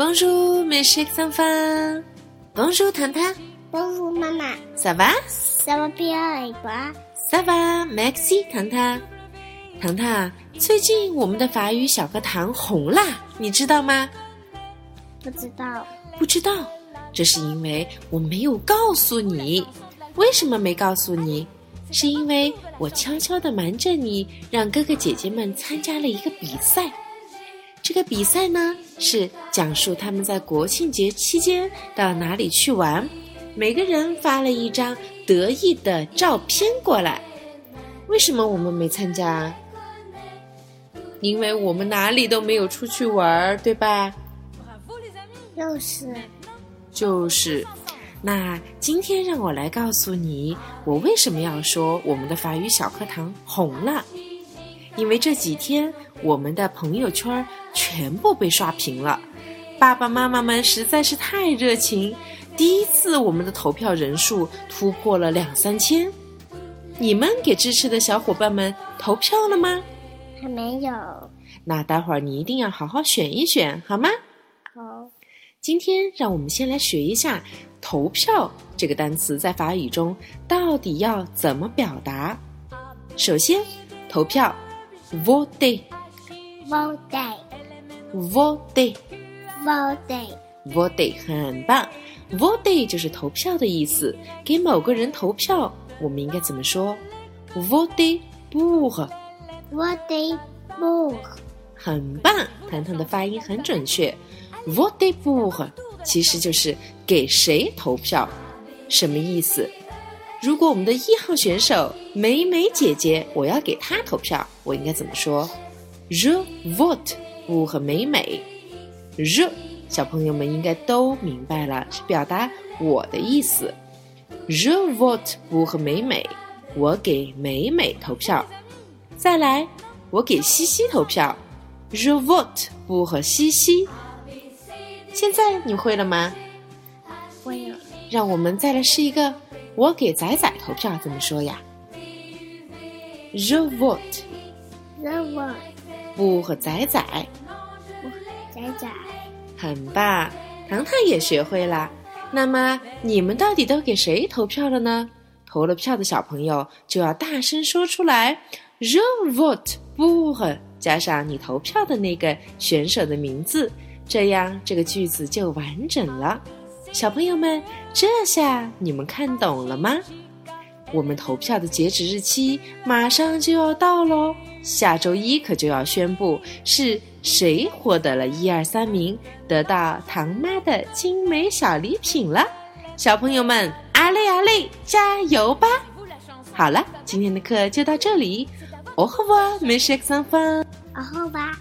Bonjour, mes chers enfants. Bonjour, 糖糖。Bonjour, maman. Ça va? Ça va bien et toi? Ça va, 糖。糖糖，最近我们的法语小课堂红啦，你知道吗？不知道。不知道，这是因为我没有告诉你。为什么没告诉你？是因为我悄悄的瞒着你，让哥哥姐姐们参加了一个比赛。这个比赛呢，是讲述他们在国庆节期间到哪里去玩，每个人发了一张得意的照片过来。为什么我们没参加？因为我们哪里都没有出去玩，对吧？就是，就是。那今天让我来告诉你，我为什么要说我们的法语小课堂红了？因为这几天我们的朋友圈全部被刷屏了，爸爸妈妈们实在是太热情，第一次我们的投票人数突破了两三千。你们给支持的小伙伴们投票了吗？还没有。那待会儿你一定要好好选一选，好吗？好。今天让我们先来学一下。投票这个单词在法语中到底要怎么表达？首先，投票，vote，vote，vote，vote，vote，很棒。vote 就是投票的意思。给某个人投票，我们应该怎么说？vote pour，vote pour，很棒。糖糖的发音很准确。vote pour 其实就是。给谁投票？什么意思？如果我们的一号选手美美姐姐，我要给她投票，我应该怎么说？Je vote 不和美美。Je 小朋友们应该都明白了，是表达我的意思。Je vote 不和美美，我给美美投票。再来，我给西西投票。Je vote 不和西西。现在你会了吗？让我们再来试一个，我给仔仔投票怎么说呀？The vote，The vote，不和仔仔，不仔仔，很棒，糖糖也学会了。那么你们到底都给谁投票了呢？投了票的小朋友就要大声说出来，The vote，不和加上你投票的那个选手的名字，这样这个句子就完整了。小朋友们，这下你们看懂了吗？我们投票的截止日期马上就要到喽，下周一可就要宣布是谁获得了一二三名，得到唐妈的精美小礼品了。小朋友们，阿累阿累，加油吧！好了，今天的课就到这里，哦吼吧，没事上分，哦吼吧。